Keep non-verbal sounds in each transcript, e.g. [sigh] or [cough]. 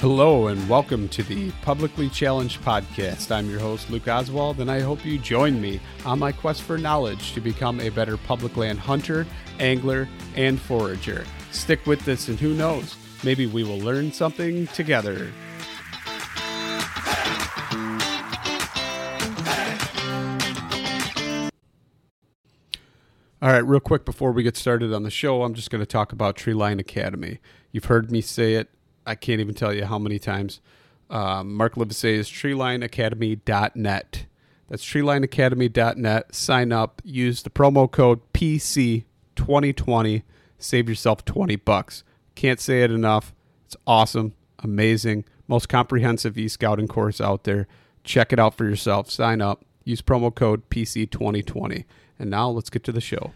Hello and welcome to the Publicly Challenged Podcast. I'm your host, Luke Oswald, and I hope you join me on my quest for knowledge to become a better public land hunter, angler, and forager. Stick with this, and who knows, maybe we will learn something together. All right, real quick before we get started on the show, I'm just going to talk about Treeline Academy. You've heard me say it I can't even tell you how many times. Um, Mark Livesey is treelineacademy.net. That's treelineacademy.net. Sign up, use the promo code PC2020, save yourself 20 bucks. Can't say it enough. It's awesome, amazing, most comprehensive e-scouting course out there. Check it out for yourself. Sign up, use promo code PC2020. And now let's get to the show.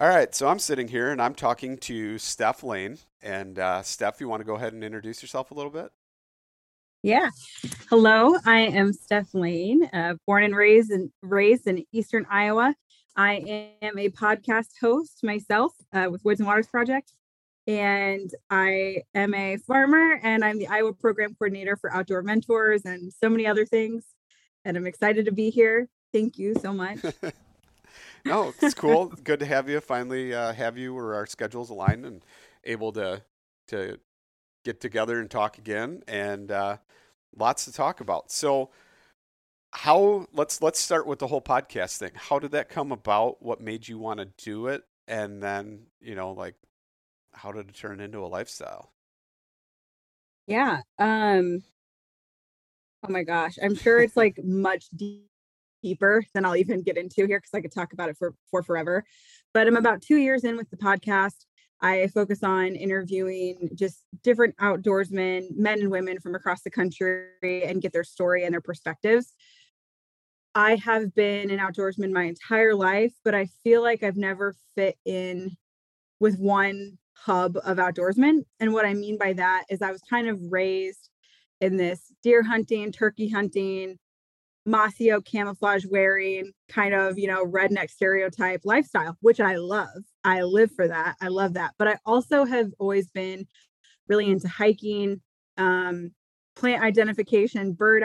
All right, so I'm sitting here and I'm talking to Steph Lane. And uh, Steph, you want to go ahead and introduce yourself a little bit? Yeah. Hello, I am Steph Lane, uh, born and raised in, raised in Eastern Iowa. I am a podcast host myself uh, with Woods and Waters Project. And I am a farmer and I'm the Iowa program coordinator for Outdoor Mentors and so many other things. And I'm excited to be here. Thank you so much. [laughs] no, it's cool. Good to have you. Finally, uh, have you where our schedules align and able to to get together and talk again, and uh, lots to talk about. So, how let's let's start with the whole podcast thing. How did that come about? What made you want to do it? And then you know, like, how did it turn into a lifestyle? Yeah. Um. Oh my gosh, I'm sure it's like much deep deeper than I'll even get into here because I could talk about it for, for forever. But I'm about two years in with the podcast. I focus on interviewing just different outdoorsmen, men and women from across the country, and get their story and their perspectives. I have been an outdoorsman my entire life, but I feel like I've never fit in with one hub of outdoorsmen. And what I mean by that is I was kind of raised in this deer hunting, turkey hunting, oak camouflage wearing kind of you know redneck stereotype lifestyle which i love. I live for that. I love that. But i also have always been really into hiking um, plant identification bird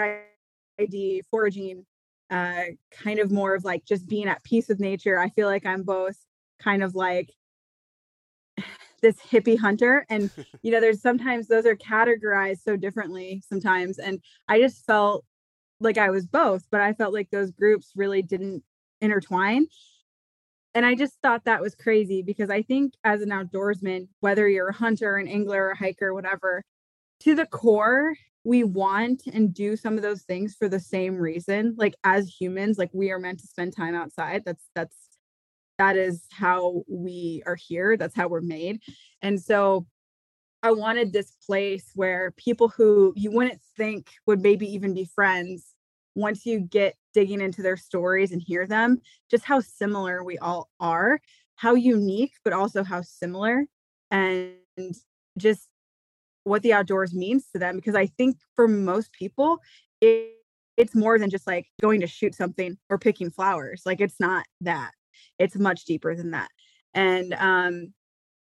id foraging uh, kind of more of like just being at peace with nature. I feel like i'm both kind of like [sighs] this hippie hunter and [laughs] you know there's sometimes those are categorized so differently sometimes. And i just felt like I was both, but I felt like those groups really didn't intertwine. And I just thought that was crazy because I think as an outdoorsman, whether you're a hunter, an angler, a hiker, whatever, to the core, we want and do some of those things for the same reason. Like as humans, like we are meant to spend time outside. That's that's that is how we are here. That's how we're made. And so I wanted this place where people who you wouldn't think would maybe even be friends once you get digging into their stories and hear them, just how similar we all are, how unique, but also how similar, and just what the outdoors means to them. Because I think for most people, it, it's more than just like going to shoot something or picking flowers. Like it's not that, it's much deeper than that. And, um,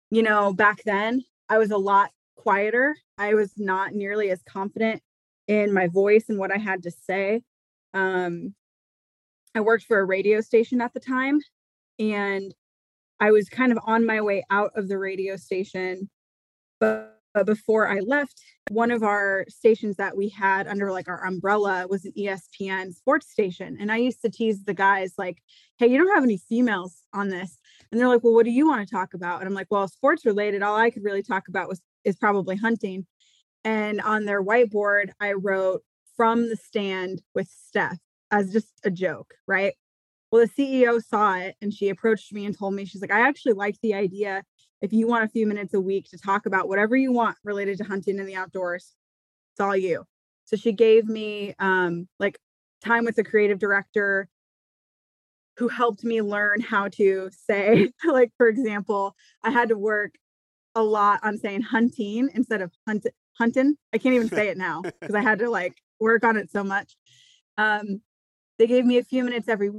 you know, back then I was a lot quieter. I was not nearly as confident in my voice and what I had to say. Um, I worked for a radio station at the time, and I was kind of on my way out of the radio station. But, but before I left, one of our stations that we had under like our umbrella was an ESPN sports station. And I used to tease the guys, like, hey, you don't have any females on this. And they're like, well, what do you want to talk about? And I'm like, well, sports related. All I could really talk about was is probably hunting. And on their whiteboard, I wrote from the stand with Steph as just a joke, right? Well, the CEO saw it and she approached me and told me, she's like, I actually like the idea. If you want a few minutes a week to talk about whatever you want related to hunting in the outdoors, it's all you. So she gave me um, like time with the creative director who helped me learn how to say, [laughs] like, for example, I had to work a lot on saying hunting instead of hunt hunting. I can't even say it now [laughs] because I had to like work on it so much. Um, they gave me a few minutes every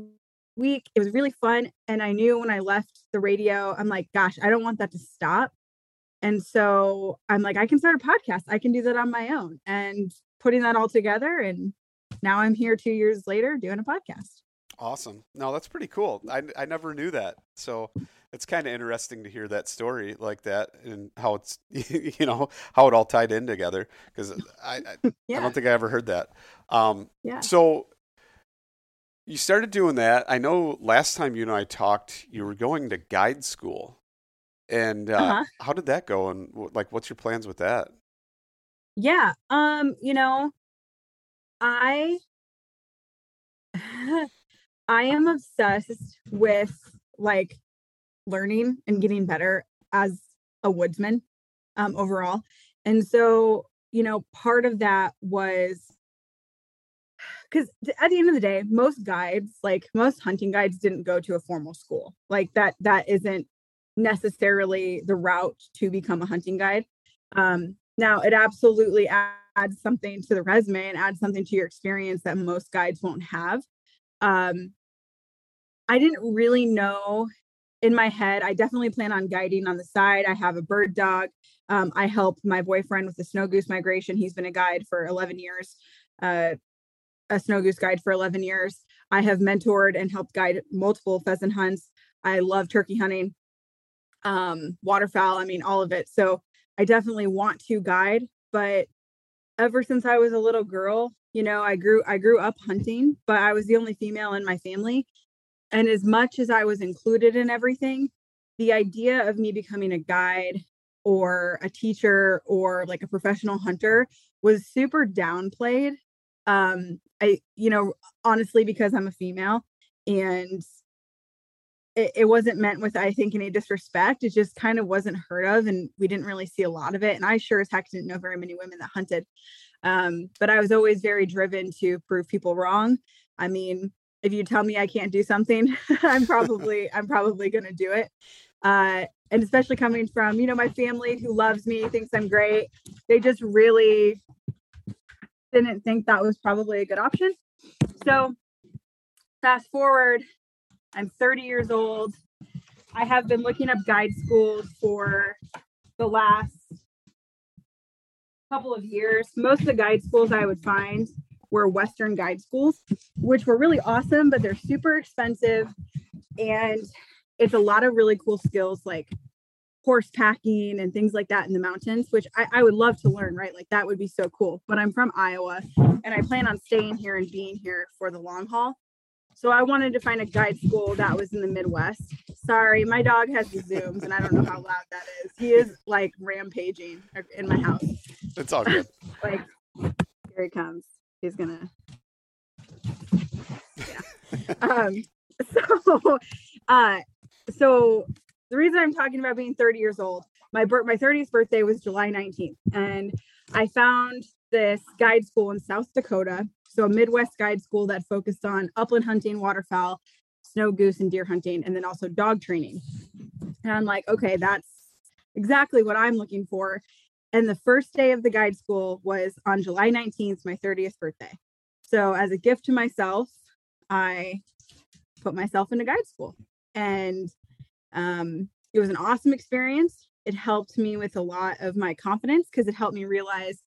week. It was really fun. And I knew when I left the radio, I'm like, gosh, I don't want that to stop. And so I'm like, I can start a podcast. I can do that on my own. And putting that all together. And now I'm here two years later doing a podcast. Awesome. No, that's pretty cool. I, I never knew that. So it's kind of interesting to hear that story like that and how it's, [laughs] you know, how it all tied in together. Cause I, I, yeah. [laughs] I don't think I ever heard that. Um, yeah. So you started doing that. I know last time you and I talked, you were going to guide school. And uh, uh-huh. how did that go? And like, what's your plans with that? Yeah. Um, you know, I [laughs] I am obsessed with like learning and getting better as a woodsman um overall. And so, you know, part of that was because at the end of the day most guides like most hunting guides didn't go to a formal school. Like that that isn't necessarily the route to become a hunting guide. Um, now it absolutely adds something to the resume and adds something to your experience that most guides won't have um, i didn't really know in my head i definitely plan on guiding on the side i have a bird dog um, i help my boyfriend with the snow goose migration he's been a guide for 11 years uh, a snow goose guide for 11 years. I have mentored and helped guide multiple pheasant hunts. I love turkey hunting, um, waterfowl, I mean, all of it. So I definitely want to guide, but ever since I was a little girl, you know, I grew I grew up hunting, but I was the only female in my family. And as much as I was included in everything, the idea of me becoming a guide or a teacher or like a professional hunter was super downplayed. Um i you know honestly because i'm a female and it, it, wasn't meant with i think any disrespect it just kind of wasn't heard of and we didn't really see a lot of it. And i sure as heck didn't know very many women that hunted um, but i was always very driven to prove people wrong i mean if you tell me i can't do something [laughs] i'm [laughs] probably i'm probably going to do it uh, and especially coming from you know my family who loves me thinks i'm great they just really didn't think that was probably a good option. So, fast forward, I'm 30 years old. I have been looking up guide schools for the last couple of years. Most of the guide schools I would find were Western guide schools, which were really awesome, but they're super expensive. And it's a lot of really cool skills like horse packing and things like that in the mountains, which I, I, would love to learn, right? Like that would be so cool. But I'm from Iowa and I plan on staying here and being here for the long haul. So I wanted to find a guide school that was in the Midwest. Sorry, my dog has the zooms and I don't know how loud that is. He is like rampaging in my house. It's all good. [laughs] like here he comes. He's gonna yeah. [laughs] um so [laughs] uh so the reason I'm talking about being 30 years old my birth my 30th birthday was July 19th, and I found this guide school in South Dakota, so a Midwest guide school that focused on upland hunting, waterfowl, snow goose, and deer hunting, and then also dog training. And I'm like, okay, that's exactly what I'm looking for. And the first day of the guide school was on July 19th, my 30th birthday. So, as a gift to myself, I put myself into guide school. And um, it was an awesome experience. It helped me with a lot of my confidence because it helped me realize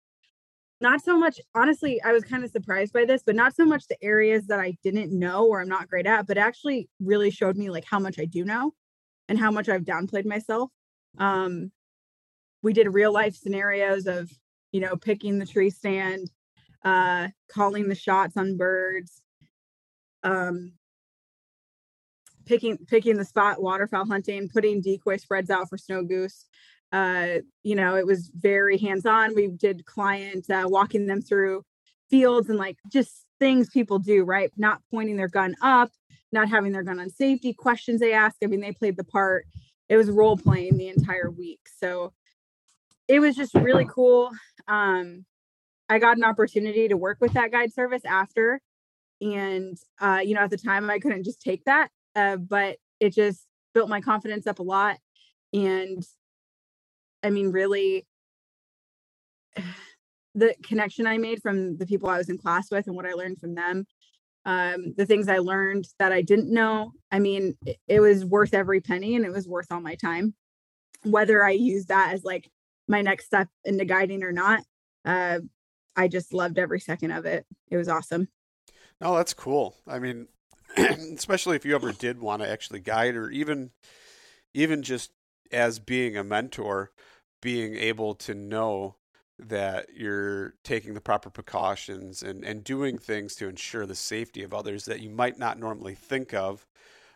not so much, honestly, I was kind of surprised by this, but not so much the areas that I didn't know or I'm not great at, but actually really showed me like how much I do know and how much I've downplayed myself. Um, we did real life scenarios of, you know, picking the tree stand, uh, calling the shots on birds, um, picking picking the spot waterfowl hunting, putting decoy spreads out for snow goose. Uh, you know, it was very hands on. We did client uh, walking them through fields and like just things people do, right? Not pointing their gun up, not having their gun on safety, questions they ask. I mean, they played the part. It was role playing the entire week. So it was just really cool. Um, I got an opportunity to work with that guide service after. And, uh, you know, at the time I couldn't just take that, uh, but it just built my confidence up a lot. And I mean, really, the connection I made from the people I was in class with and what I learned from them, um, the things I learned that I didn't know. I mean, it, it was worth every penny and it was worth all my time. Whether I use that as like my next step into guiding or not, uh, I just loved every second of it. It was awesome. No, that's cool. I mean, [clears throat] especially if you ever did want to actually guide or even even just as being a mentor, being able to know that you're taking the proper precautions and, and doing things to ensure the safety of others that you might not normally think of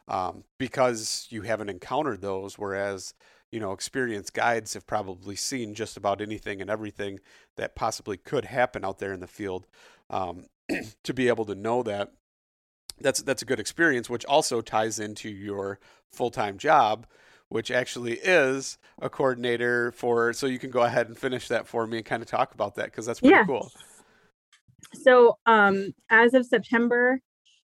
um, because you haven't encountered those. Whereas, you know, experienced guides have probably seen just about anything and everything that possibly could happen out there in the field. Um, [clears throat] to be able to know that that's that's a good experience, which also ties into your full time job, which actually is a coordinator for. So you can go ahead and finish that for me and kind of talk about that because that's pretty yeah. cool. So um, as of September,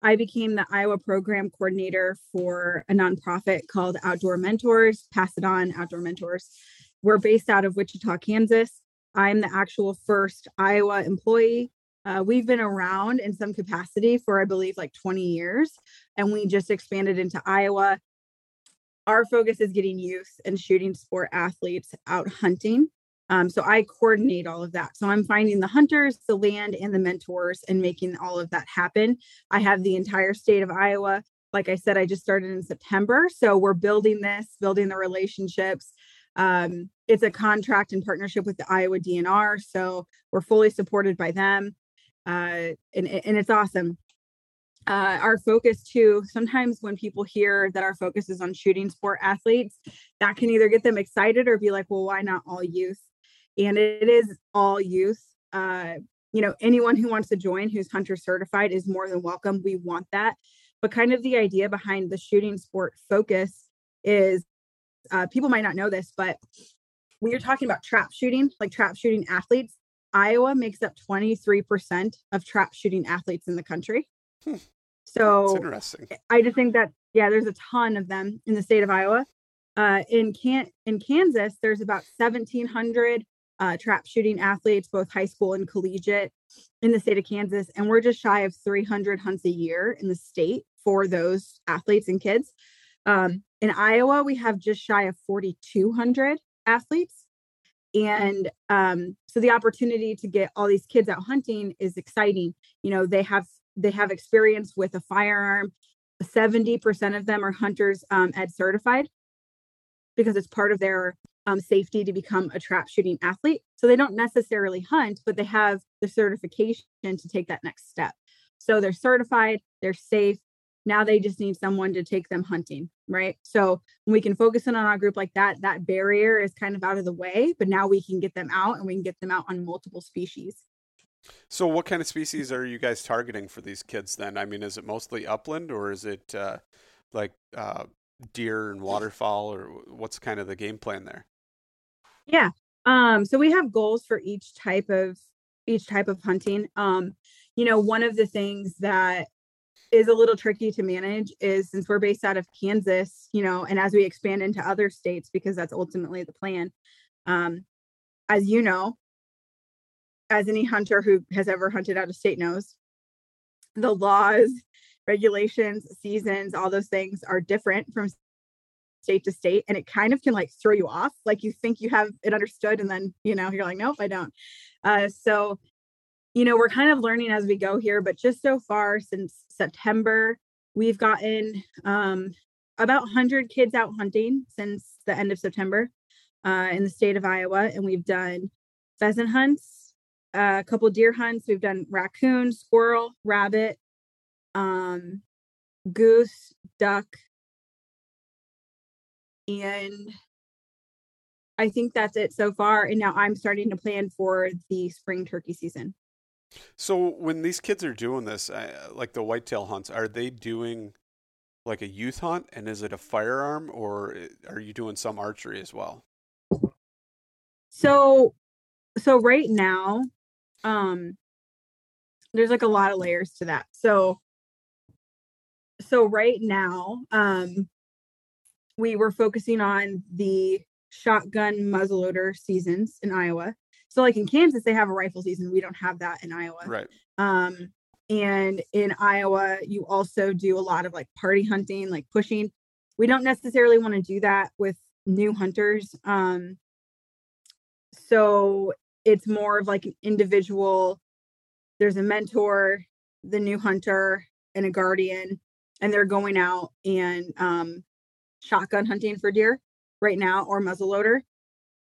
I became the Iowa program coordinator for a nonprofit called Outdoor Mentors, Pass It On Outdoor Mentors. We're based out of Wichita, Kansas. I'm the actual first Iowa employee uh, we've been around in some capacity for, I believe, like 20 years, and we just expanded into Iowa. Our focus is getting youth and shooting sport athletes out hunting. Um, so I coordinate all of that. So I'm finding the hunters, the land, and the mentors and making all of that happen. I have the entire state of Iowa. Like I said, I just started in September. So we're building this, building the relationships. Um, it's a contract in partnership with the Iowa DNR. So we're fully supported by them uh, and, and it's awesome. Uh, our focus too, sometimes when people hear that our focus is on shooting sport athletes, that can either get them excited or be like, well, why not all youth? And it is all youth. Uh, you know, anyone who wants to join who's hunter certified is more than welcome. We want that. But kind of the idea behind the shooting sport focus is uh, people might not know this, but when you're talking about trap shooting, like trap shooting athletes, Iowa makes up 23% of trap shooting athletes in the country. So That's interesting. I just think that yeah, there's a ton of them in the state of Iowa. Uh, in can in Kansas, there's about 1,700 uh, trap shooting athletes, both high school and collegiate, in the state of Kansas, and we're just shy of 300 hunts a year in the state for those athletes and kids. Um, in Iowa, we have just shy of 4,200 athletes and um, so the opportunity to get all these kids out hunting is exciting you know they have they have experience with a firearm 70% of them are hunters um, ed certified because it's part of their um, safety to become a trap shooting athlete so they don't necessarily hunt but they have the certification to take that next step so they're certified they're safe now they just need someone to take them hunting, right? So when we can focus in on our group like that, that barrier is kind of out of the way, but now we can get them out and we can get them out on multiple species. So, what kind of species are you guys targeting for these kids then? I mean, is it mostly upland or is it uh, like uh, deer and waterfowl, or what's kind of the game plan there? Yeah. Um, so we have goals for each type of each type of hunting. Um, you know, one of the things that is a little tricky to manage is since we're based out of Kansas, you know, and as we expand into other states, because that's ultimately the plan. Um, as you know, as any hunter who has ever hunted out of state knows, the laws, regulations, seasons, all those things are different from state to state and it kind of can like throw you off. Like you think you have it understood and then you know you're like nope i don't. Uh, so you know we're kind of learning as we go here but just so far since september we've gotten um, about 100 kids out hunting since the end of september uh, in the state of iowa and we've done pheasant hunts uh, a couple deer hunts we've done raccoon squirrel rabbit um, goose duck and I think that's it so far. And now I'm starting to plan for the spring turkey season. So when these kids are doing this, uh, like the whitetail hunts, are they doing like a youth hunt? And is it a firearm, or uh, are you doing some archery as well? So, so right now, um, there's like a lot of layers to that. So, so right now, um, we were focusing on the shotgun muzzleloader seasons in Iowa. So like in Kansas, they have a rifle season. We don't have that in Iowa. Right. Um, and in Iowa, you also do a lot of like party hunting, like pushing. We don't necessarily want to do that with new hunters. Um, so it's more of like an individual. There's a mentor, the new hunter, and a guardian, and they're going out and um, shotgun hunting for deer right now or muzzleloader.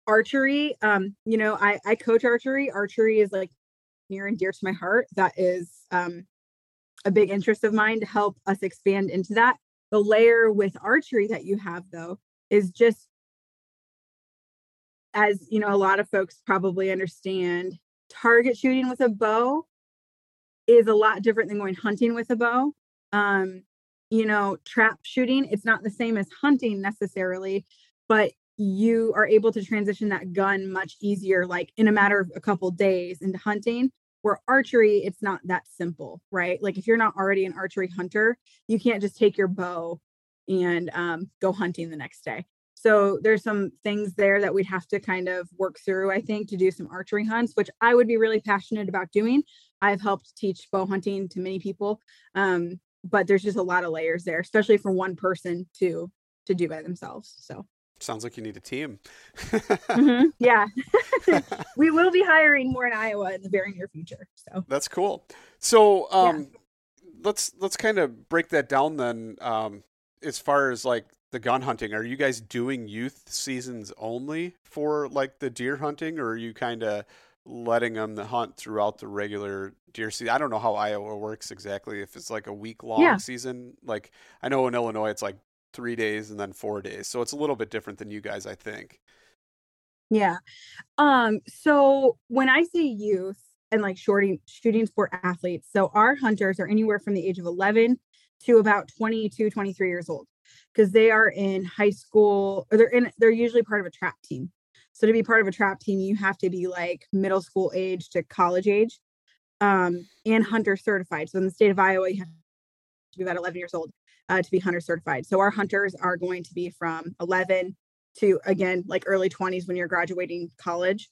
Archery, um, you know, I, I coach archery. Archery is like near and dear to my heart. That is um, a big interest of mine to help us expand into that. The layer with archery that you have, though, is just as you know, a lot of folks probably understand target shooting with a bow is a lot different than going hunting with a bow. Um, you know, trap shooting, it's not the same as hunting necessarily, but you are able to transition that gun much easier, like in a matter of a couple days into hunting. Where archery, it's not that simple, right? Like if you're not already an archery hunter, you can't just take your bow and um, go hunting the next day. So there's some things there that we'd have to kind of work through, I think, to do some archery hunts, which I would be really passionate about doing. I've helped teach bow hunting to many people. Um, but there's just a lot of layers there, especially for one person to to do by themselves. So sounds like you need a team. mm-hmm. [laughs] Yeah, [laughs] [laughs] we will be hiring more in Iowa in the very near future. So that's cool. So um, yeah. let's let's kind of break that down then. Um, as far as like the gun hunting, are you guys doing youth seasons only for like the deer hunting, or are you kind of letting them hunt throughout the regular deer season. I don't know how Iowa works exactly. If it's like a week long yeah. season, like I know in Illinois it's like three days and then four days, so it's a little bit different than you guys, I think. Yeah. Um. So when I say youth and like shooting shooting sport athletes, so our hunters are anywhere from the age of 11 to about 22, 23 years old because they are in high school or they're in they're usually part of a trap team. So to be part of a trap team, you have to be like middle school age to college age um, and hunter certified. So in the state of Iowa, you have to be about 11 years old uh, to be hunter certified. So our hunters are going to be from 11 to again like early 20s when you're graduating college.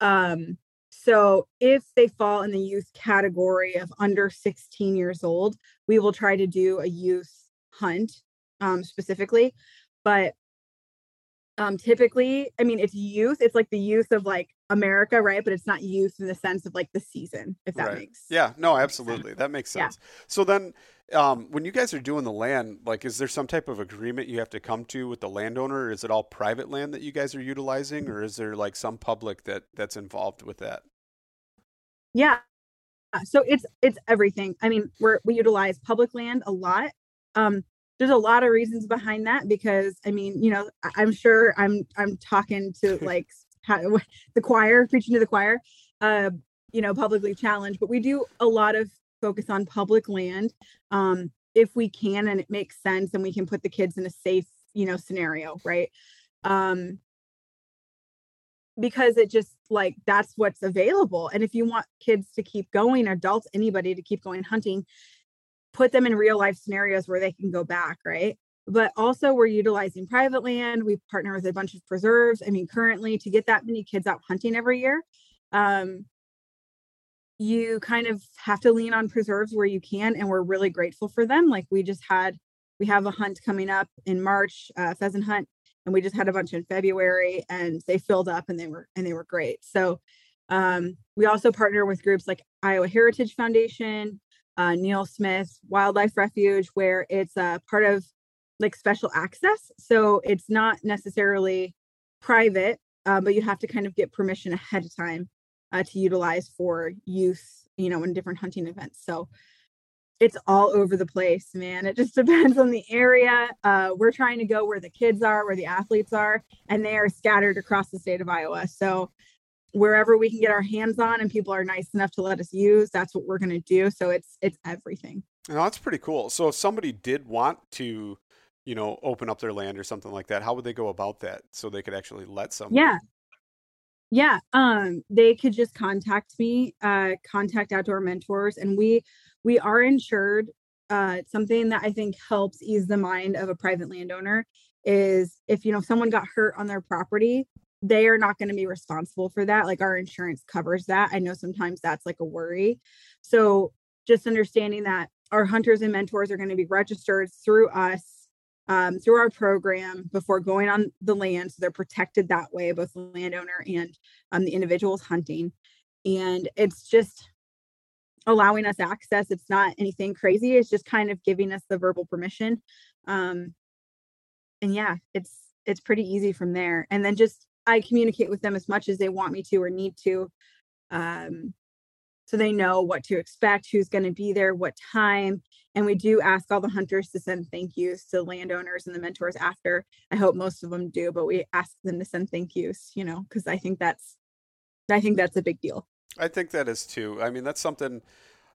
Um, so if they fall in the youth category of under 16 years old, we will try to do a youth hunt um, specifically. But um typically i mean it's youth it's like the youth of like america right but it's not youth in the sense of like the season if that right. makes yeah no absolutely that makes sense yeah. so then um, when you guys are doing the land like is there some type of agreement you have to come to with the landowner is it all private land that you guys are utilizing or is there like some public that that's involved with that yeah so it's it's everything i mean we're we utilize public land a lot um there's a lot of reasons behind that because I mean, you know, I'm sure I'm I'm talking to [laughs] like the choir, preaching to the choir, uh, you know, publicly challenged, but we do a lot of focus on public land um, if we can and it makes sense and we can put the kids in a safe, you know, scenario, right? Um, because it just like that's what's available. And if you want kids to keep going, adults, anybody to keep going hunting, put them in real life scenarios where they can go back, right? But also, we're utilizing private land. We partner with a bunch of preserves. I mean, currently, to get that many kids out hunting every year, um, you kind of have to lean on preserves where you can. And we're really grateful for them. Like, we just had, we have a hunt coming up in March, uh, pheasant hunt, and we just had a bunch in February, and they filled up and they were and they were great. So, um, we also partner with groups like Iowa Heritage Foundation, uh, Neal Smith Wildlife Refuge, where it's a part of like special access. So it's not necessarily private, uh, but you have to kind of get permission ahead of time uh, to utilize for use, you know, in different hunting events. So it's all over the place, man. It just [laughs] depends on the area. Uh, we're trying to go where the kids are, where the athletes are, and they are scattered across the state of Iowa. So wherever we can get our hands on and people are nice enough to let us use, that's what we're going to do. So it's it's everything. Now, that's pretty cool. So if somebody did want to, you know, open up their land or something like that, how would they go about that so they could actually let some? Yeah. Yeah, um they could just contact me, uh contact outdoor mentors and we we are insured. Uh something that I think helps ease the mind of a private landowner is if you know someone got hurt on their property, they are not going to be responsible for that. Like our insurance covers that. I know sometimes that's like a worry. So just understanding that our hunters and mentors are going to be registered through us, um, through our program before going on the land. So they're protected that way, both the landowner and um, the individuals hunting. And it's just allowing us access. It's not anything crazy. It's just kind of giving us the verbal permission. Um, and yeah, it's it's pretty easy from there. And then just I communicate with them as much as they want me to or need to. Um, so they know what to expect, who's going to be there, what time. And we do ask all the hunters to send thank yous to landowners and the mentors after. I hope most of them do, but we ask them to send thank yous, you know, because I think that's I think that's a big deal. I think that is too. I mean, that's something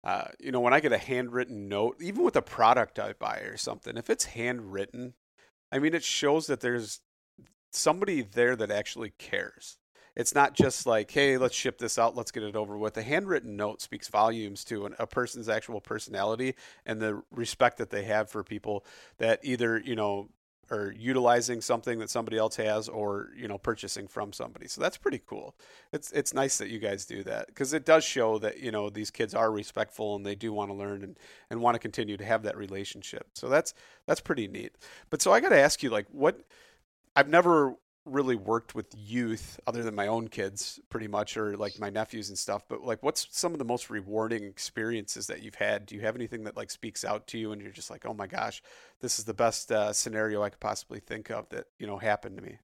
uh, you know, when I get a handwritten note, even with a product I buy or something, if it's handwritten, I mean, it shows that there's somebody there that actually cares. It's not just like, hey, let's ship this out, let's get it over with. A handwritten note speaks volumes to an, a person's actual personality and the respect that they have for people that either, you know, are utilizing something that somebody else has or, you know, purchasing from somebody. So that's pretty cool. It's it's nice that you guys do that because it does show that, you know, these kids are respectful and they do want to learn and, and want to continue to have that relationship. So that's that's pretty neat. But so I got to ask you like what I've never really worked with youth other than my own kids pretty much or like my nephews and stuff but like what's some of the most rewarding experiences that you've had? Do you have anything that like speaks out to you and you're just like oh my gosh this is the best uh, scenario i could possibly think of that you know happened to me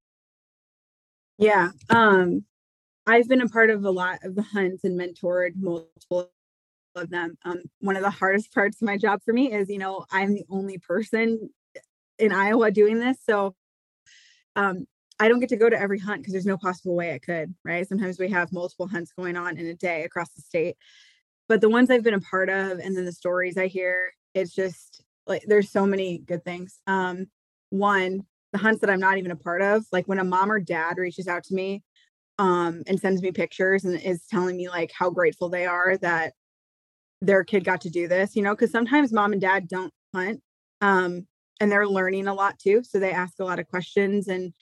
yeah um i've been a part of a lot of the hunts and mentored multiple of them. Um one of the hardest parts of my job for me is you know i'm the only person in iowa doing this so um, I don't get to go to every hunt because there's no possible way I could, right? Sometimes we have multiple hunts going on in a day across the state. But the ones I've been a part of and then the stories I hear, it's just like there's so many good things. Um, one, the hunts that I'm not even a part of, like when a mom or dad reaches out to me um, and sends me pictures and is telling me like how grateful they are that their kid got to do this, you know, because sometimes mom and dad don't hunt. Um, and they're learning a lot too. So they ask a lot of questions and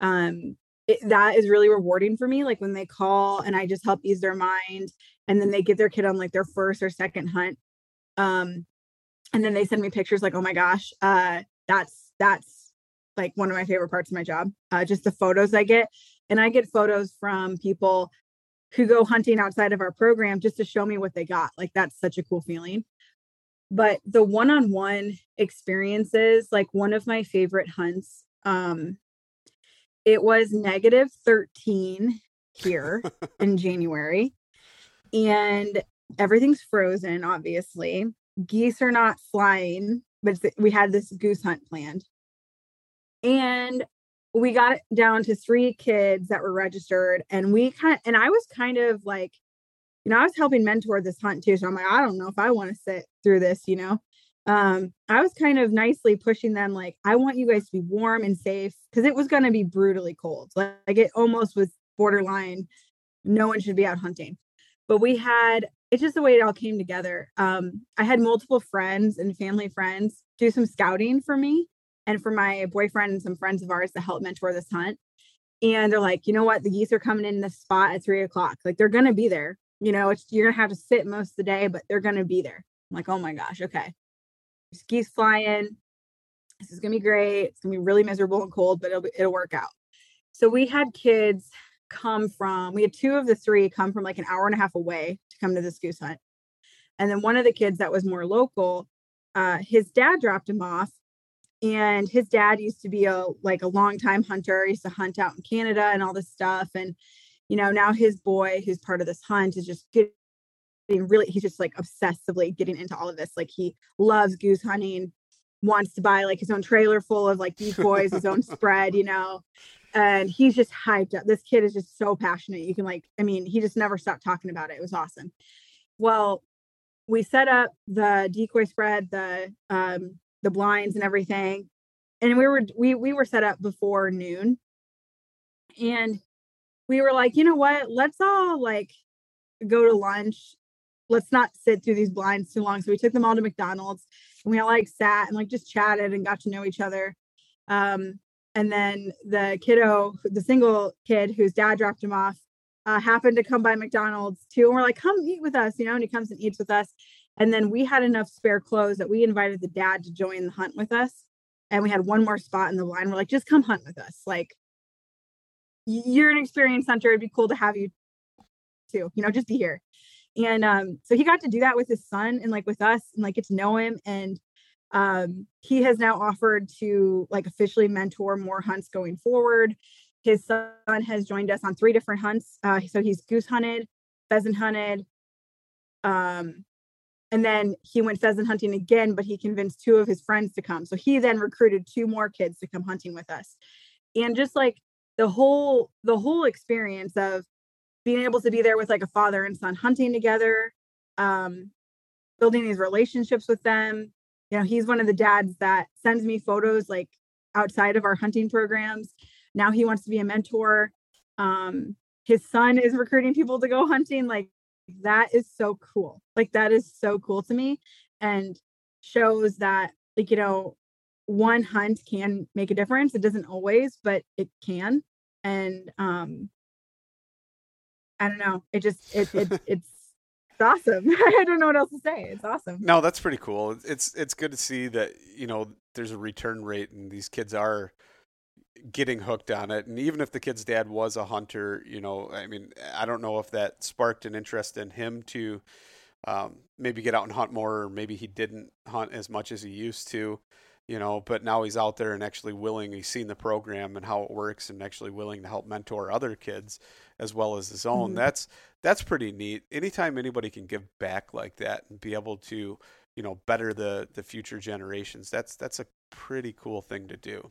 um, it, that is really rewarding for me. Like when they call and I just help ease their mind and then they get their kid on like their first or second hunt. Um, and then they send me pictures like, oh my gosh, uh, that's, that's like one of my favorite parts of my job. Uh, just the photos I get. And I get photos from people who go hunting outside of our program just to show me what they got. Like that's such a cool feeling but the one-on-one experiences like one of my favorite hunts um it was negative 13 here [laughs] in january and everything's frozen obviously. Geese are not flying but we had this goose hunt planned. And we got down to three kids that were registered and we kind of, and i was kind of like you know, I was helping mentor this hunt too. So I'm like, I don't know if I want to sit through this, you know. Um, I was kind of nicely pushing them, like, I want you guys to be warm and safe because it was going to be brutally cold. Like, like, it almost was borderline no one should be out hunting but we had it's just the way it all came together um i had multiple friends and family friends do some scouting for me and for my boyfriend and some friends of ours to help mentor this hunt and they're like you know what the geese are coming in this spot at three o'clock like they're gonna be there you know it's you're gonna have to sit most of the day but they're gonna be there. I'm like oh my gosh okay. Geese flying. This is gonna be great. It's gonna be really miserable and cold but it'll, be, it'll work out. So we had kids come from we had two of the three come from like an hour and a half away to come to this goose hunt. And then one of the kids that was more local uh, his dad dropped him off and his dad used to be a like a long time hunter. He used to hunt out in canada and all this stuff and you know now his boy who's part of this hunt is just getting really he's just like obsessively getting into all of this like he loves goose hunting wants to buy like his own trailer full of like decoys his own spread you know and he's just hyped up this kid is just so passionate you can like i mean he just never stopped talking about it it was awesome. Well we set up the decoy spread the um the blinds and everything and we were we we were set up before noon and we were like you know what let's all like go to lunch let's not sit through these blinds too long so we took them all to mcdonald's and we all like sat and like just chatted and got to know each other um and then the kiddo the single kid whose dad dropped him off uh, happened to come by mcdonald's too and we're like come eat with us you know and he comes and eats with us and then we had enough spare clothes that we invited the dad to join the hunt with us. And we had one more spot in the line. We're like, just come hunt with us. Like, you're an experienced hunter. It'd be cool to have you too, you know, just be here. And um, so he got to do that with his son and like with us and like get to know him. And um, he has now offered to like officially mentor more hunts going forward. His son has joined us on three different hunts. Uh, so he's goose hunted, pheasant hunted, um, and then he went pheasant hunting again, but he convinced two of his friends to come. So he then recruited two more kids to come hunting with us. And just like the whole the whole experience of being able to be there with like a father and son hunting together, um, building these relationships with them. You know, he's one of the dads that sends me photos like outside of our hunting programs. Now he wants to be a mentor. Um, his son is recruiting people to go hunting. Like that is so cool. Like that is so cool to me and shows that like you know one hunt can make a difference. It doesn't always, but it can. And um I don't know. It just it, it it's [laughs] it's awesome. [laughs] I don't know what else to say. It's awesome. No, that's pretty cool. It's it's good to see that, you know, there's a return rate and these kids are getting hooked on it. And even if the kid's dad was a hunter, you know, I mean, I don't know if that sparked an interest in him to um, maybe get out and hunt more, or maybe he didn't hunt as much as he used to, you know, but now he's out there and actually willing, he's seen the program and how it works and actually willing to help mentor other kids as well as his own. Mm-hmm. That's, that's pretty neat. Anytime anybody can give back like that and be able to, you know, better the, the future generations, that's, that's a pretty cool thing to do.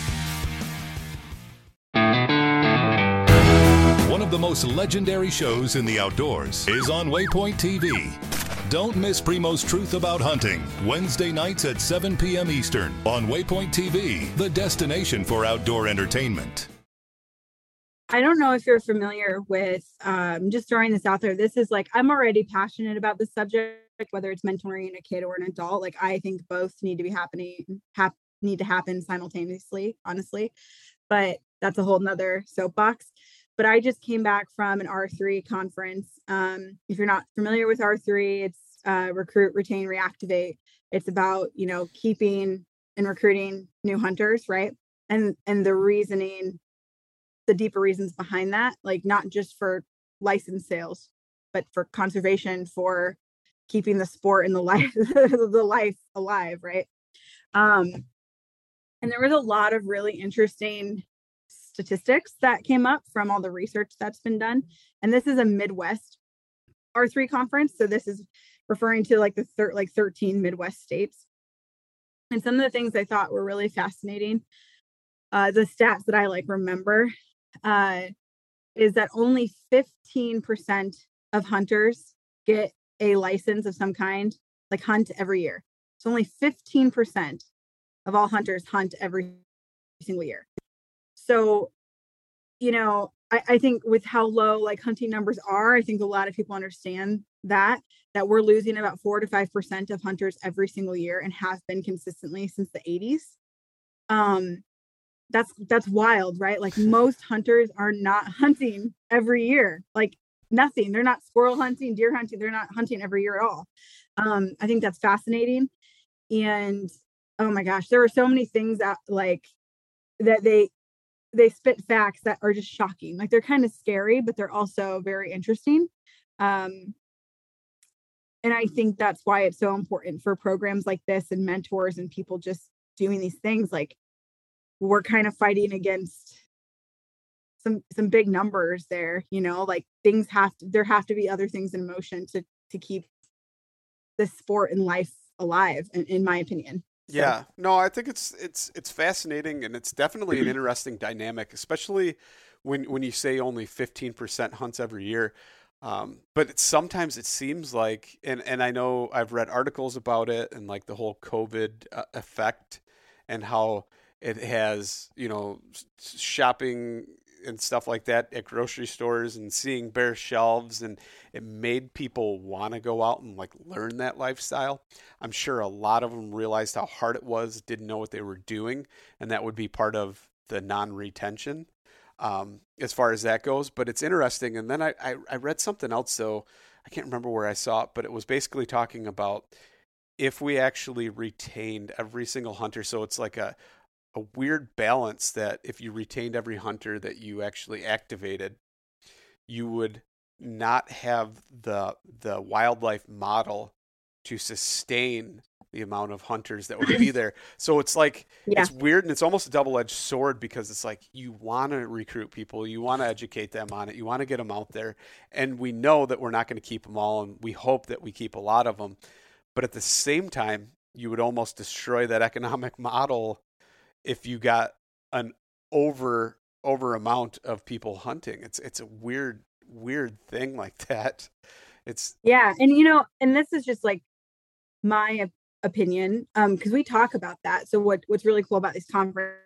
The most legendary shows in the outdoors is on Waypoint TV. Don't miss Primo's Truth About Hunting, Wednesday nights at 7 p.m. Eastern on Waypoint TV, the destination for outdoor entertainment. I don't know if you're familiar with, um, just throwing this out there. This is like, I'm already passionate about this subject, whether it's mentoring a kid or an adult. Like, I think both need to be happening, hap- need to happen simultaneously, honestly. But that's a whole nother soapbox but I just came back from an R3 conference. Um, if you're not familiar with R3, it's uh, recruit, retain, reactivate. It's about you know keeping and recruiting new hunters, right? And and the reasoning, the deeper reasons behind that, like not just for license sales, but for conservation, for keeping the sport and the [laughs] life the life alive, right? Um, and there was a lot of really interesting statistics that came up from all the research that's been done. And this is a Midwest R3 conference. So this is referring to like the like 13 Midwest states. And some of the things I thought were really fascinating, uh, the stats that I like remember, uh, is that only 15% of hunters get a license of some kind, like hunt every year. So only 15% of all hunters hunt every single year. So, you know, I, I think with how low like hunting numbers are, I think a lot of people understand that that we're losing about four to five percent of hunters every single year and has been consistently since the 80s. Um, that's that's wild, right? Like [laughs] most hunters are not hunting every year. Like nothing. They're not squirrel hunting, deer hunting. They're not hunting every year at all. Um, I think that's fascinating. And oh my gosh, there are so many things that like that they they spit facts that are just shocking. Like they're kind of scary, but they're also very interesting. Um, and I think that's why it's so important for programs like this and mentors and people just doing these things. Like we're kind of fighting against some some big numbers there. You know, like things have to there have to be other things in motion to to keep the sport and life alive. In, in my opinion. Yeah, no, I think it's it's it's fascinating and it's definitely an [clears throat] interesting dynamic, especially when when you say only fifteen percent hunts every year. Um, but it, sometimes it seems like, and and I know I've read articles about it and like the whole COVID uh, effect and how it has you know shopping and stuff like that at grocery stores and seeing bare shelves and it made people want to go out and like learn that lifestyle. I'm sure a lot of them realized how hard it was, didn't know what they were doing, and that would be part of the non-retention um, as far as that goes. But it's interesting. And then I, I, I read something else, so I can't remember where I saw it, but it was basically talking about if we actually retained every single hunter. So it's like a a weird balance that if you retained every hunter that you actually activated, you would not have the the wildlife model to sustain the amount of hunters that would be [laughs] there. So it's like yeah. it's weird and it's almost a double-edged sword because it's like you want to recruit people, you want to educate them on it, you want to get them out there, and we know that we're not going to keep them all, and we hope that we keep a lot of them. But at the same time, you would almost destroy that economic [laughs] model if you got an over over amount of people hunting. It's it's a weird weird thing like that. It's yeah, and you know, and this is just like my opinion um because we talk about that. So what what's really cool about these conferences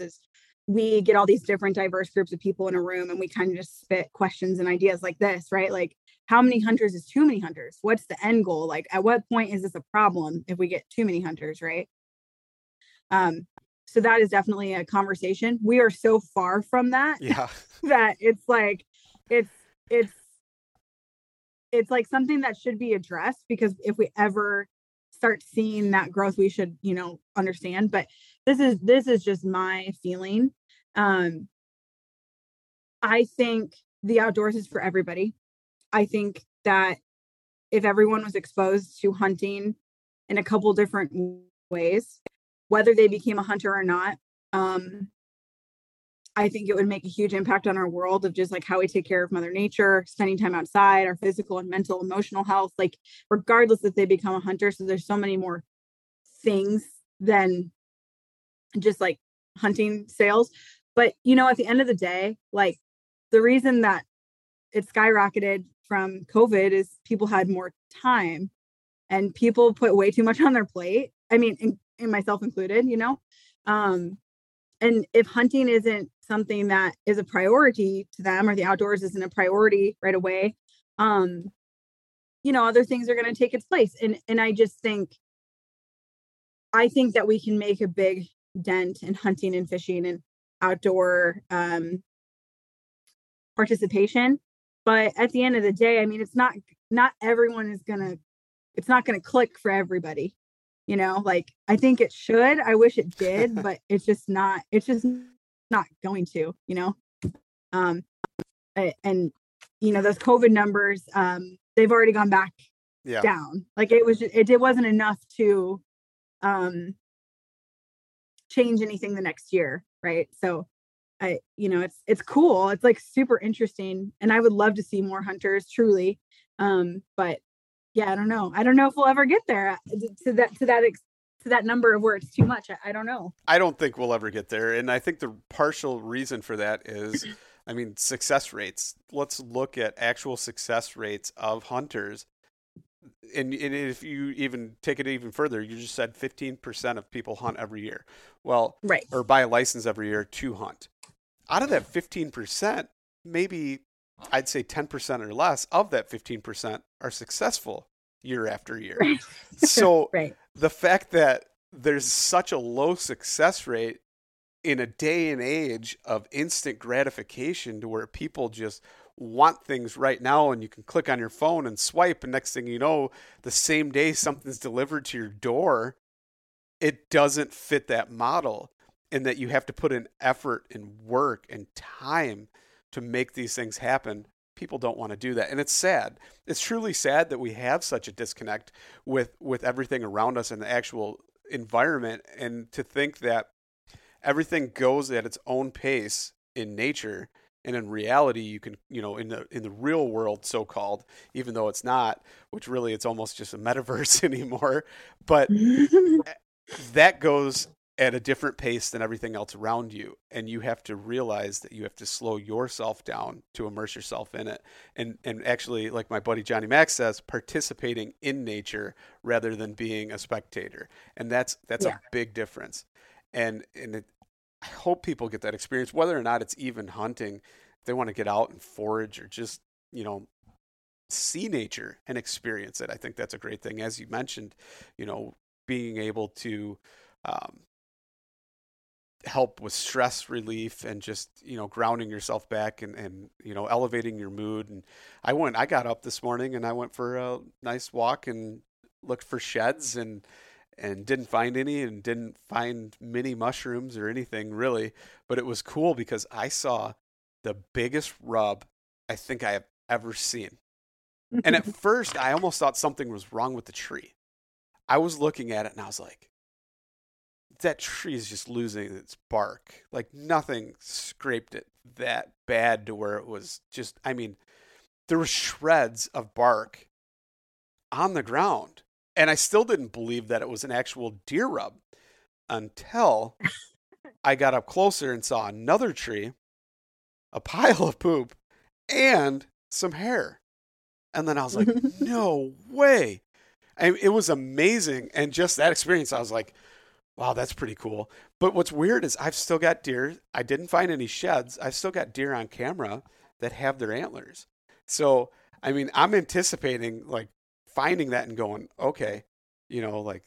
is we get all these different diverse groups of people in a room and we kind of just spit questions and ideas like this, right? Like how many hunters is too many hunters? What's the end goal? Like at what point is this a problem if we get too many hunters, right? Um, so that is definitely a conversation. We are so far from that. Yeah. [laughs] that it's like it's it's it's like something that should be addressed because if we ever start seeing that growth we should you know understand but this is this is just my feeling um i think the outdoors is for everybody i think that if everyone was exposed to hunting in a couple different ways whether they became a hunter or not. Um, I think it would make a huge impact on our world of just like how we take care of Mother Nature, spending time outside, our physical and mental, emotional health, like regardless if they become a hunter. So there's so many more things than just like hunting sales. But you know, at the end of the day, like the reason that it skyrocketed from COVID is people had more time and people put way too much on their plate. I mean, and myself included, you know. Um, and if hunting isn't something that is a priority to them or the outdoors isn't a priority right away, um, you know, other things are going to take its place. And and I just think I think that we can make a big dent in hunting and fishing and outdoor um participation. But at the end of the day, I mean, it's not not everyone is gonna it's not gonna click for everybody you know like i think it should i wish it did [laughs] but it's just not it's just not going to you know um and you know those covid numbers um they've already gone back yeah. down like it was just, it, it wasn't enough to um change anything the next year right so I, you know, it's it's cool. It's like super interesting, and I would love to see more hunters. Truly, um, but yeah, I don't know. I don't know if we'll ever get there uh, to that to that ex- to that number of where it's too much. I, I don't know. I don't think we'll ever get there, and I think the partial reason for that is, [clears throat] I mean, success rates. Let's look at actual success rates of hunters. And, and if you even take it even further, you just said 15% of people hunt every year. Well, Right. or buy a license every year to hunt. Out of that 15%, maybe I'd say 10% or less of that 15% are successful year after year. Right. [laughs] So [laughs] Right. the fact that there's such a low success rate in a day and age of instant gratification to where people just want things right now and you can click on your phone and swipe and next thing you know the same day something's delivered to your door it doesn't fit that model in that you have to put in effort and work and time to make these things happen people don't want to do that. And it's sad. It's truly sad that we have such a disconnect with with everything around us and the actual environment and to think that everything goes at its own pace in nature and in reality you can you know in the in the real world so called even though it's not which really it's almost just a metaverse [laughs] anymore but [laughs] that goes at a different pace than everything else around you and you have to realize that you have to slow yourself down to immerse yourself in it. And and actually like my buddy Johnny Max says participating in nature rather than being a spectator. And that's that's Yeah. a big difference. And and it, I hope people get that experience. Whether or not it's even hunting if they want to get out and forage or just you know see nature and experience it I think that's a great thing. As you mentioned you know being able to um, help with stress relief and just you know grounding yourself back and and you know elevating your mood. And i went i got up this morning and i went for a nice walk and looked for sheds and and didn't find any and didn't find many mushrooms or anything really. But it was cool because i saw the biggest rub i think i have ever seen. And at [laughs] first i almost thought something was wrong with the tree. I was looking at it and i was like that tree is just losing its bark. Like nothing scraped it that bad to where it was just I mean, there were shreds of bark on the ground. And I still didn't believe that it was an actual deer rub until [laughs] I got up closer and saw another tree, a pile of poop, and some hair. And then I was like, [laughs] no way. I it was amazing. And just that experience, I was like, Wow, that's pretty cool. But what's weird is I've still got deer. I didn't find any sheds. I've still got deer on camera that have their antlers. So, I mean, I'm anticipating like finding that and going, okay, you know, like,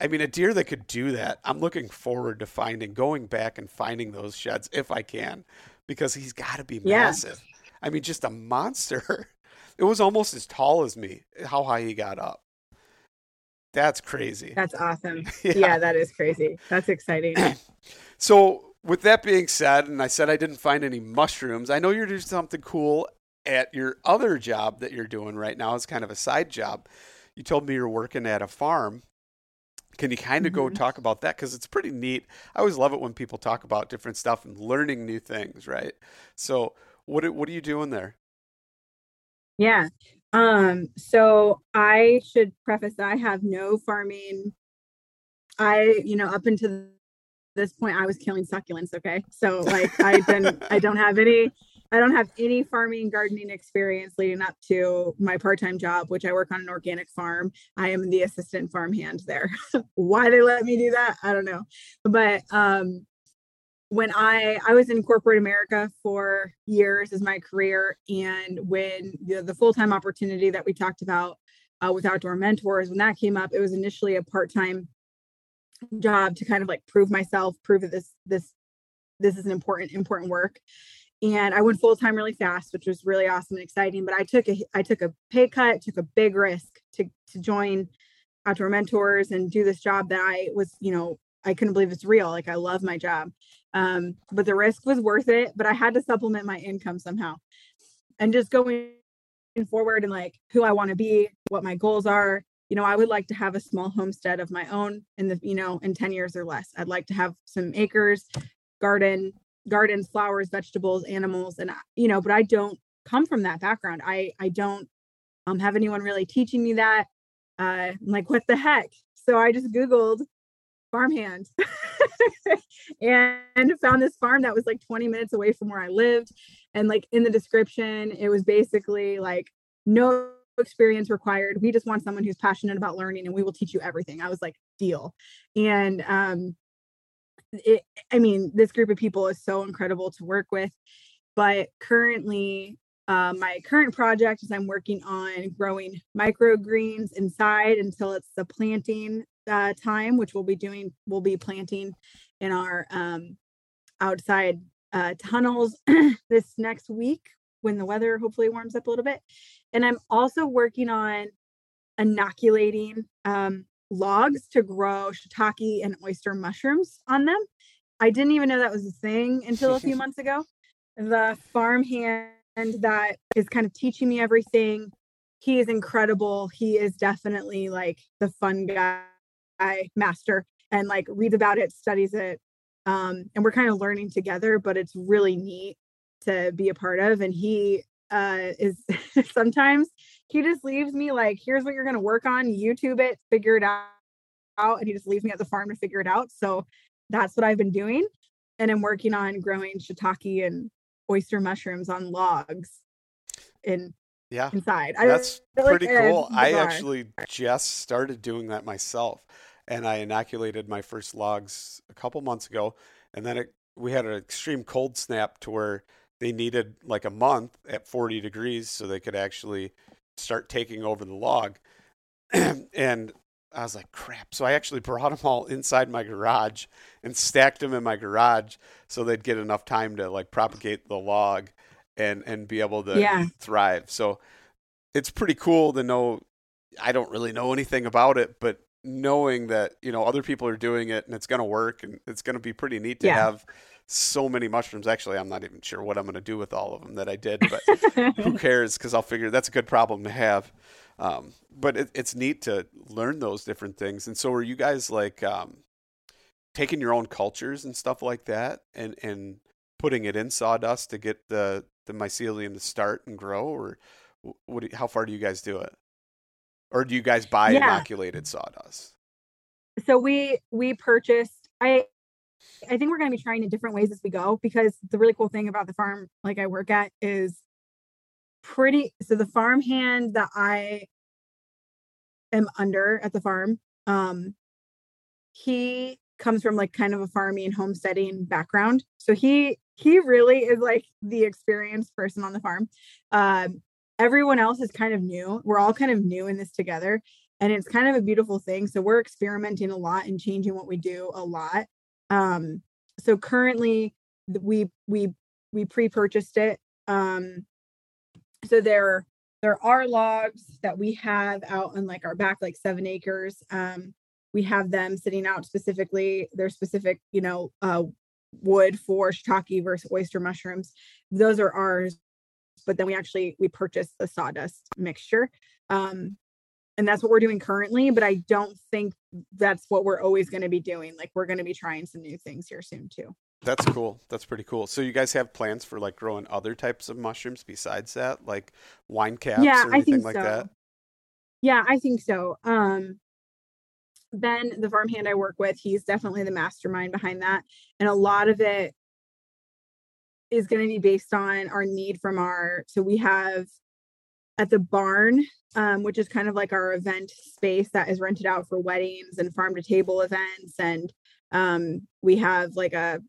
I mean, a deer that could do that, I'm looking forward to finding, going back and finding those sheds if I can, because he's got to be Yeah. massive. I mean, just a monster. [laughs] It was almost as tall as me, how high he got up. That's crazy. That's awesome. [laughs] Yeah. that is crazy. That's exciting. [clears throat] So, with that being said, and I said I didn't find any mushrooms, I know you're doing something cool at your other job that you're doing right now. It's kind of a side job. You told me you're working at a farm. Can you kind of go Mhm. talk about that? Because it's pretty neat. I always love it when people talk about different stuff and learning new things, right? So, what what are you doing there? Yeah. Um, so I should preface that I have no farming. I, you know, up until this point, I was killing succulents. Okay. So like I didn't, [laughs] I don't have any, I don't have any farming gardening experience leading up to my part-time job, which I work on an organic farm. I am the assistant farm hand there. [laughs] Why they let me do that, I don't know. But um when I I was in corporate America for years as my career, and when the, the full time opportunity that we talked about uh, with outdoor mentors, when that came up, it was initially a part time job to kind of like prove myself, prove that this this this is an important important work. And I went full time really fast, which was really awesome and exciting. But I took a I took a pay cut, took a big risk to to join outdoor mentors and do this job that I was, you know, I couldn't believe it's real. Like I love my job um but the risk was worth it but i had to supplement my income somehow and just going forward and like who i want to be what my goals are you know i would like to have a small homestead of my own in the you know in 10 years or less i'd like to have some acres garden gardens, flowers, vegetables, animals, and you know, but I don't come from that background. I I don't um, have anyone really teaching me that. Uh, I'm like, what the heck? So I just Googled farmhand [laughs] and found this farm that was like 20 minutes away from where I lived. And like in the description, it was basically like no experience required. We just want someone who's passionate about learning and we will teach you everything. I was like, deal. And um it I mean, this group of people is so incredible to work with. But currently, uh, my current project is I'm working on growing microgreens inside until it's the planting uh, time, which we'll be doing. We'll be planting in our um, outside uh, tunnels [clears throat] this next week when the weather hopefully warms up a little bit. And I'm also working on inoculating um, logs to grow shiitake and oyster mushrooms on them. I didn't even know that was a thing until a few [laughs] months ago. The farmhand that is kind of teaching me everything. He is incredible. He is definitely like the fun guy master and like reads about it, studies it. Um, and we're kind of learning together, but it's really neat to be a part of. And he uh, is [laughs] sometimes he just leaves me like, here's what you're going to work on, YouTube it, figure it out. And he just leaves me at the farm to figure it out. So that's what I've been doing. And I'm working on growing shiitake and oyster mushrooms on logs in yeah inside. That's pretty cool. I actually just started doing that myself and I inoculated my first logs a couple months ago, and then it, we had an extreme cold snap to where they needed like a month at 40 degrees so they could actually start taking over the log. [clears throat] and I was like, crap. So I actually brought them all inside my garage and stacked them in my garage so they'd get enough time to like propagate the log and and be able to yeah. thrive. So it's pretty cool to know I don't really know anything about it, but knowing that you know other people are doing it and it's going to work and it's going to be pretty neat to yeah. have so many mushrooms. Actually i'm not even sure what i'm going to do with all of them that i did but [laughs] who cares? Because i'll figure that's a good problem to have. Um, but it, it's neat to learn those different things. And so are you guys like um, taking your own cultures and stuff like that and and putting it in sawdust to get the the mycelium to start and grow or what how far do you guys do it or do you guys buy yeah. inoculated sawdust? So we we purchased. I I think we're going to be trying in different ways as we go because the really cool thing about the farm like I work at is pretty. So the farm hand that I am under at the farm, um, he comes from like kind of a farming and homesteading background. So he he really is like the experienced person on the farm. Um, everyone else is kind of new. We're all kind of new in this together. And it's kind of a beautiful thing. So we're experimenting a lot and changing what we do a lot. Um, so currently we we we pre-purchased it. Um, so there there are logs that we have out on like our back, like seven acres. Um, we have them sitting out specifically. They're specific, you know, uh, wood for shiitake versus oyster mushrooms. Those are ours but then we actually we purchased the sawdust mixture um and that's what we're doing currently but i don't think that's what we're always going to be doing like we're going to be trying some new things here soon too. That's cool that's pretty cool. So you guys have plans for like growing other types of mushrooms besides that like wine caps yeah, or anything like so. that yeah i think so um ben the farmhand i work with he's definitely the mastermind behind that and a lot of it is going to be based on our need from our so we have at the barn um, which is kind of like our event space that is rented out for weddings and farm to table events and um, we have like a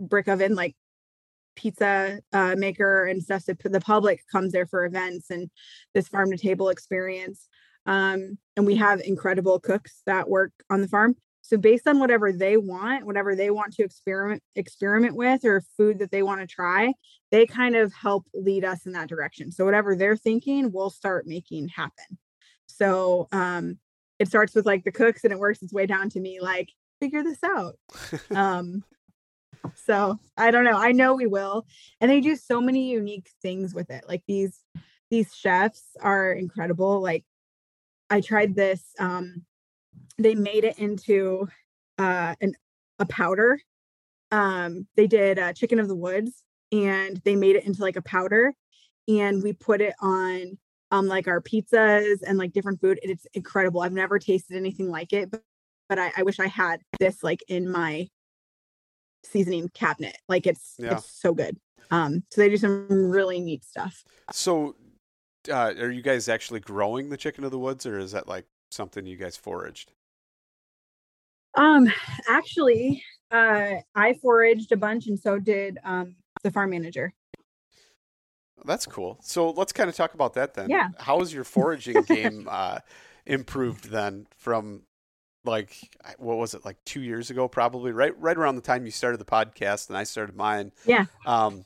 brick oven like pizza uh, maker and stuff so the public comes there for events and this farm to table experience. Um, and we have incredible cooks that work on the farm so based on whatever they want, whatever they want to experiment experiment with or food that they want to try, they kind of help lead us in that direction. So whatever they're thinking, we'll start making happen. So um it starts with like the cooks and it works its way down to me like figure this out. [laughs] um so I don't know. I know we will. And they do so many unique things with it. Like these these chefs are incredible. Like I tried this um they made it into uh, an a powder um, they did uh, chicken of the woods and they made it into like a powder and we put it on um like our pizzas and like different food. It's incredible. I've never tasted anything like it, but, but I, I wish I had this like in my seasoning cabinet. Like it's Yeah. it's so good. Um, so they do some really neat stuff. So, uh, are you guys actually growing the chicken of the woods, or is that like something you guys foraged? Um, actually, uh, I foraged a bunch, and so did um the farm manager. That's cool. So let's kind of talk about that then. Yeah. How has your foraging game uh, improved then from like what was it like two years ago probably right right around the time you started the podcast and I started mine. Yeah. Um,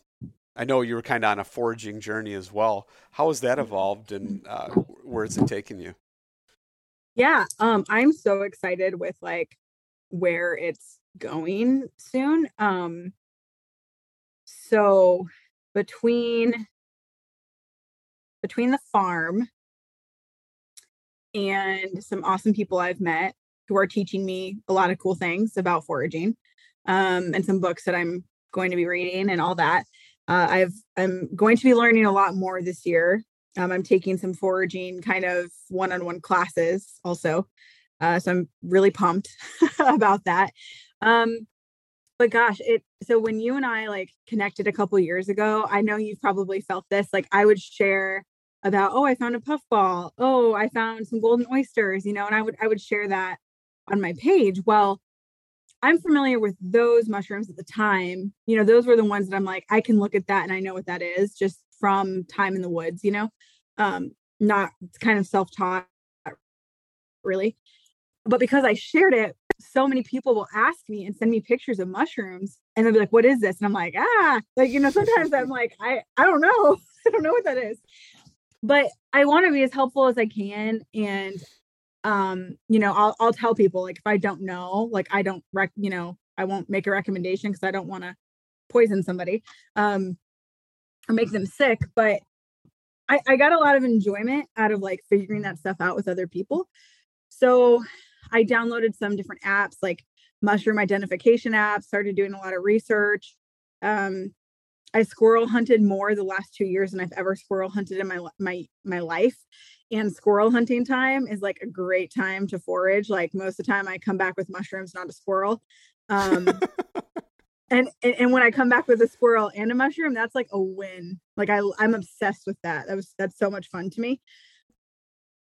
I know you were kind of on a foraging journey as well. How has that evolved and uh, where's it taken you? Yeah, um, I'm so excited with like where it's going soon. Um, so between between the farm and some awesome people I've met who are teaching me a lot of cool things about foraging, um, and some books that I'm going to be reading and all that. Uh, I've I'm going to be learning a lot more this year um, I'm taking some foraging kind of one-on-one classes also. Uh, so I'm really pumped [laughs] about that. Um, but gosh, it so when you and I like connected a couple years ago, I know you've probably felt this. Like I would share about, oh, I found a puffball. Oh, I found some golden oysters, you know, and I would I would share that on my page. Well, I'm familiar with those mushrooms at the time. You know, those were the ones that I'm like, I can look at that and I know what that is just from time in the woods, you know. Um, not kind of self-taught really. But because I shared it, so many people will ask me and send me pictures of mushrooms and they'll be like, what is this? And I'm like, ah, like, you know, sometimes I'm like, I, I don't know. [laughs] I don't know what that is. But I want to be as helpful as I can. And um, you know, I'll I'll tell people like if I don't know, like I don't rec, you know, I won't make a recommendation because I don't want to poison somebody um or make them sick. But I, I got a lot of enjoyment out of like figuring that stuff out with other people. So I downloaded some different apps like mushroom identification apps, started doing a lot of research. Um, I squirrel hunted more the last two years than I've ever squirrel hunted in my my my life. And squirrel hunting time is like a great time to forage. Like most of the time, I come back with mushrooms, not a squirrel. Um, [laughs] and, and when I come back with a squirrel and a mushroom, that's like a win. Like I I'm obsessed with that. That was that's so much fun to me.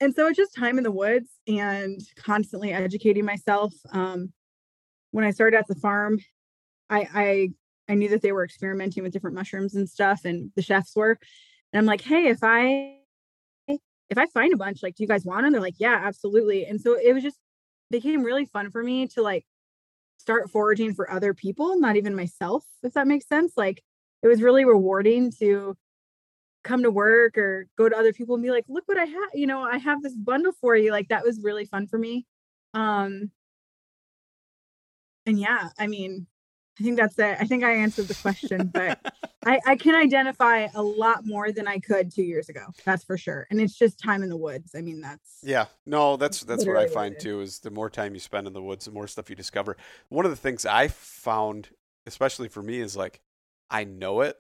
And so it's just time in the woods and constantly educating myself. Um, when I started at the farm, I I I knew that they were experimenting with different mushrooms and stuff, and the chefs were. And I'm like, hey, if I if I find a bunch, like, do you guys want them? They're like, yeah, absolutely. And so it was just became really fun for me to like start foraging for other people, not even myself, if that makes sense. Like it was really rewarding to come to work or go to other people and be like, look what I have, you know, I have this bundle for you. Like that was really fun for me. Um and yeah, I mean, I think that's it. I think I answered the question, but I, I can identify a lot more than I could two years ago. That's for sure. And it's just time in the woods. I mean, that's Yeah, no, that's that's what I find too. Is the more time you spend in the woods, the more stuff you discover. One of the things I found, especially for me, is like I know it,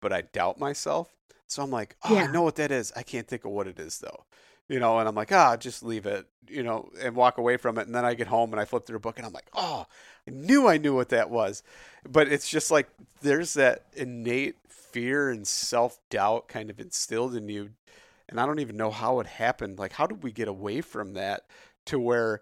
but I doubt myself. So I'm like, oh, I know what that is. I can't think of what it is though. You know, and I'm like, ah, just leave it, you know, and walk away from it. And then I get home and I flip through a book and I'm like, oh, I knew I knew what that was. But it's just like there's that innate fear and self doubt kind of instilled in you and I don't even know how it happened. Like, how did we get away from that to where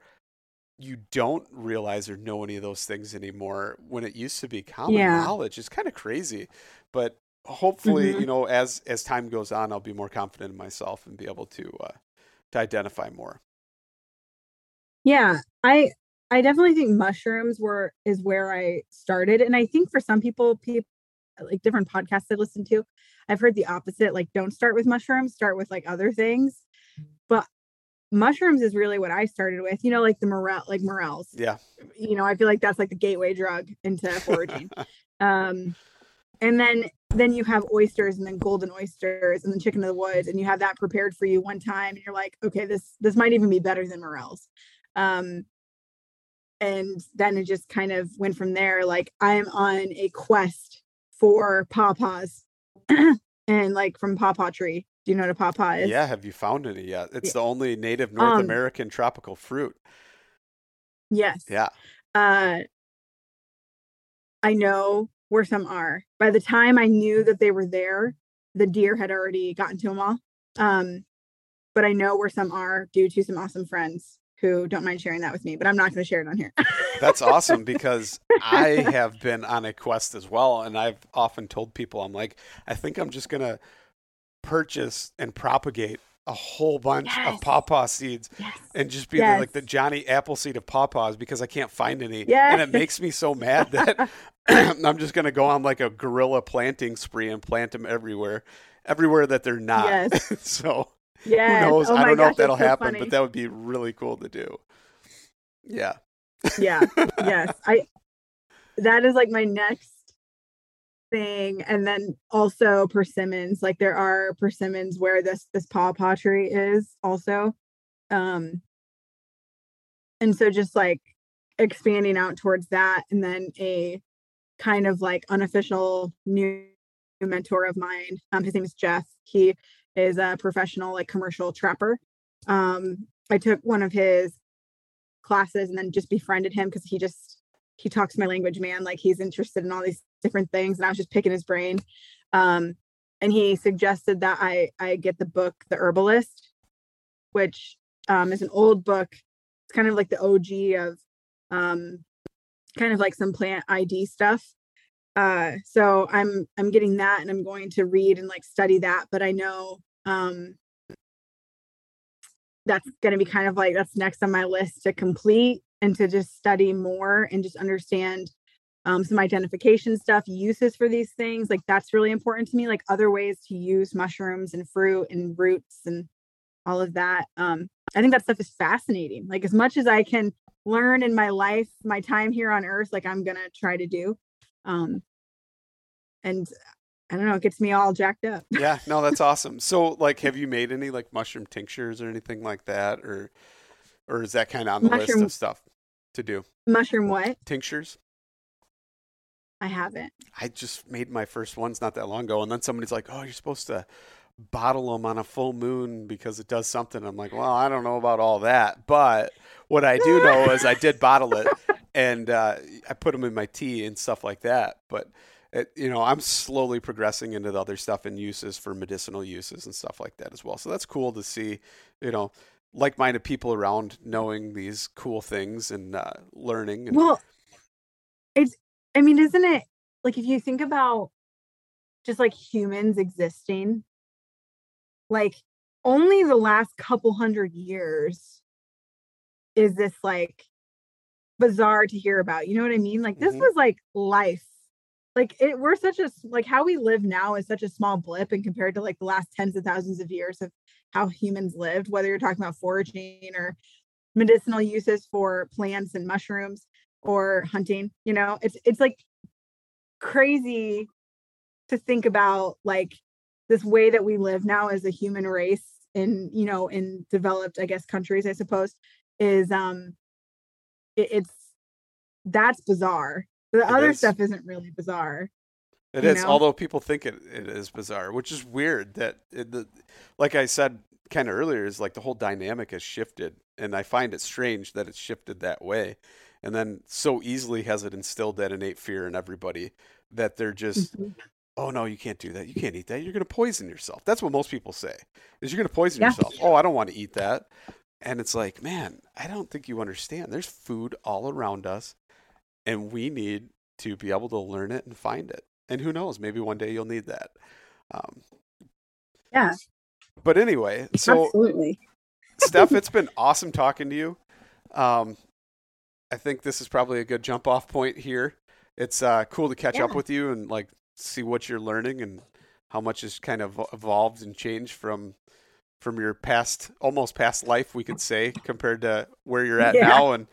you don't realize or know any of those things anymore when it used to be common Yeah. knowledge? It's kind of crazy, but hopefully, Mhm. you know, as as time goes on, I'll be more confident in myself and be able to uh, to identify more. Yeah, I I definitely think mushrooms were is where I started, and I think for some people, people like different podcasts I listen to, I've heard the opposite. Like, don't start with mushrooms, start with like other things. But mushrooms is really what I started with. You know, like the morel, like morels. Yeah, You know, I feel like that's like the gateway drug into [laughs] foraging. um, and then then you have oysters, and then golden oysters, and then chicken of the woods, and you have that prepared for you one time, and you're like, okay, this this might even be better than morels. Um, and then it just kind of went from there. Like I'm on a quest for pawpaws [clears throat] and like from pawpaw tree. Do you know what a pawpaw is? Yeah, have you found any yet? It's the only native North Um, American tropical fruit. Yes. Yeah. Uh, I know where some are. By the time I knew that they were there, the deer had already gotten to them all. Um, but I know where some are due to some awesome friends who don't mind sharing that with me. But I'm not going to share it on here. That's awesome [laughs] because I have been on a quest as well. And I've often told people, I'm like, I think I'm just going to purchase and propagate a whole bunch of pawpaw seeds yes. and just be the, Yes. like the Johnny Appleseed of pawpaws because I can't find any. Yes. And it makes me so mad that [laughs] [clears throat] I'm just going to go on like a guerrilla planting spree and plant them everywhere, everywhere that they're not. Yes. [laughs] so Yes. who knows? Oh I don't know if that'll so happen, funny. but that would be really cool to do. Yeah. yeah yes [laughs] i that is like my next thing and then also persimmons like there are persimmons where this this pawpaw tree is also um and so just like expanding out towards that and then a kind of like unofficial new mentor of mine um his name is jeff. He is a professional like commercial trapper. Um i took one of his classes and then just befriended him because he just he talks my language man. Like he's interested in all these different things and i was just picking his brain. Um and he suggested that i i get the book the herbalist which um is an old book. It's kind of like the og of um kind of like some plant id stuff. Uh so i'm i'm getting that and i'm going to read and like study that but i know um that's going to be kind of like that's next on my list to complete and to just study more and just understand um, some identification stuff uses for these things like that's really important to me like other ways to use mushrooms and fruit and roots and all of that um, i think that stuff is fascinating like as much as i can learn in my life my time here on earth like i'm gonna try to do um, and i don't know it gets me all jacked up [laughs] Yeah, no, that's awesome. So, like, have you made any like mushroom tinctures or anything like that, or or is that kind of on the list of stuff to do? mushroom what Tinctures. i haven't I just made my first ones not that long ago, and then somebody's like, "Oh, you're supposed to bottle them on a full moon because it does something." I'm like, "Well, I don't know about all that, but what I do [laughs] know is I did bottle it, and uh, I put them in my tea and stuff like that." But it, you know, I'm slowly progressing into the other stuff and uses for medicinal uses and stuff like that as well. So that's cool to see, you know, like-minded people around knowing these cool things and uh, learning. And, Well, it's, I mean, isn't it like if you think about just like humans existing, like only the last couple hundred years is this like bizarre to hear about. You know what I mean? Like this Mhm. was like life. Like it, we're such a like how we live now is such a small blip, and compared to like the last tens of thousands of years of how humans lived, whether you're talking about foraging or medicinal uses for plants and mushrooms or hunting you know it's it's like crazy to think about like this way that we live now as a human race in you know in developed i guess countries i suppose is um it, it's that's bizarre the other is. stuff isn't really bizarre It is, know? although people think it, it is bizarre, which is weird. That it, the, like I said kind of earlier, is like the whole dynamic has shifted, and I find it strange that it's shifted that way, and then so easily has it instilled that innate fear in everybody that they're just, Mhm. oh no, you can't do that, you can't eat that, you're going to poison yourself. That's what most people say, is you're going to poison Yeah. yourself. Oh, I don't want to eat that, and it's like, man, I don't think you understand. There's food all around us, and we need to be able to learn it and find it. And who knows, maybe one day you'll need that. Um, yeah but anyway, so absolutely Steph, [laughs] it's been awesome talking to you. Um, I think this is probably a good jump off point here. It's uh, cool to catch up with you and like see what you're learning and how much has kind of evolved and changed from from your past, almost past life, we could say, compared to where you're at Yeah. now. And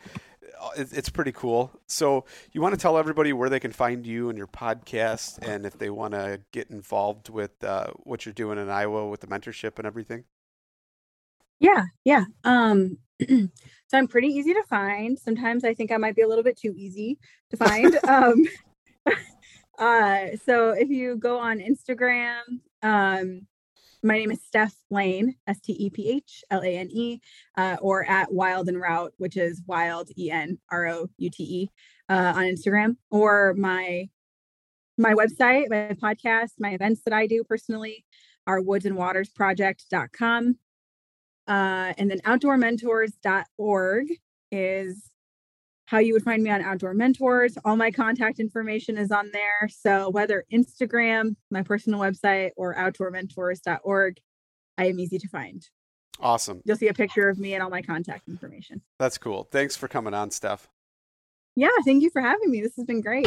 uh, it's pretty cool. So, you want to tell everybody where they can find you and your podcast, and if they want to get involved with uh, what you're doing in Iowa with the mentorship and everything. Yeah, yeah. Um, [clears throat] so I'm pretty easy to find. Sometimes I think I might be a little bit too easy to find. [laughs] um, [laughs] uh, so if you go on Instagram, um, my name is Steph Lane, S T E P H L A N E, uh, or at Wild En Route, which is Wild E N R O U T E, uh, on Instagram, or my my website, my podcast, my events that I do personally are woodsandwatersproject.com. Uh, and then outdoormentors.org is how you would find me on Outdoor Mentors. All my contact information is on there. So whether Instagram, my personal website, or outdoormentors.org, I am easy to find. Awesome. You'll see a picture of me and all my contact information. That's cool. Thanks for coming on, Steph. Yeah, thank you for having me. This has been great.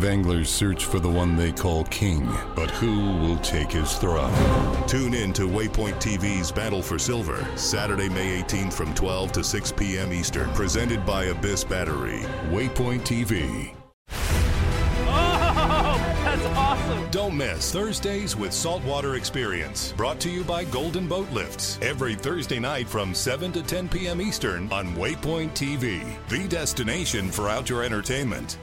Brave anglers search for the one they call king, but who will take his throne? Tune in to Waypoint TV's Battle for Silver, Saturday, May 18th from 12 to 6 p.m. Eastern, presented by Abyss Battery. Waypoint TV. Oh, that's awesome. Don't miss Thursdays with Saltwater Experience, brought to you by Golden Boat Lifts, every Thursday night from 7 to 10 p.m. Eastern on Waypoint TV, the destination for outdoor entertainment.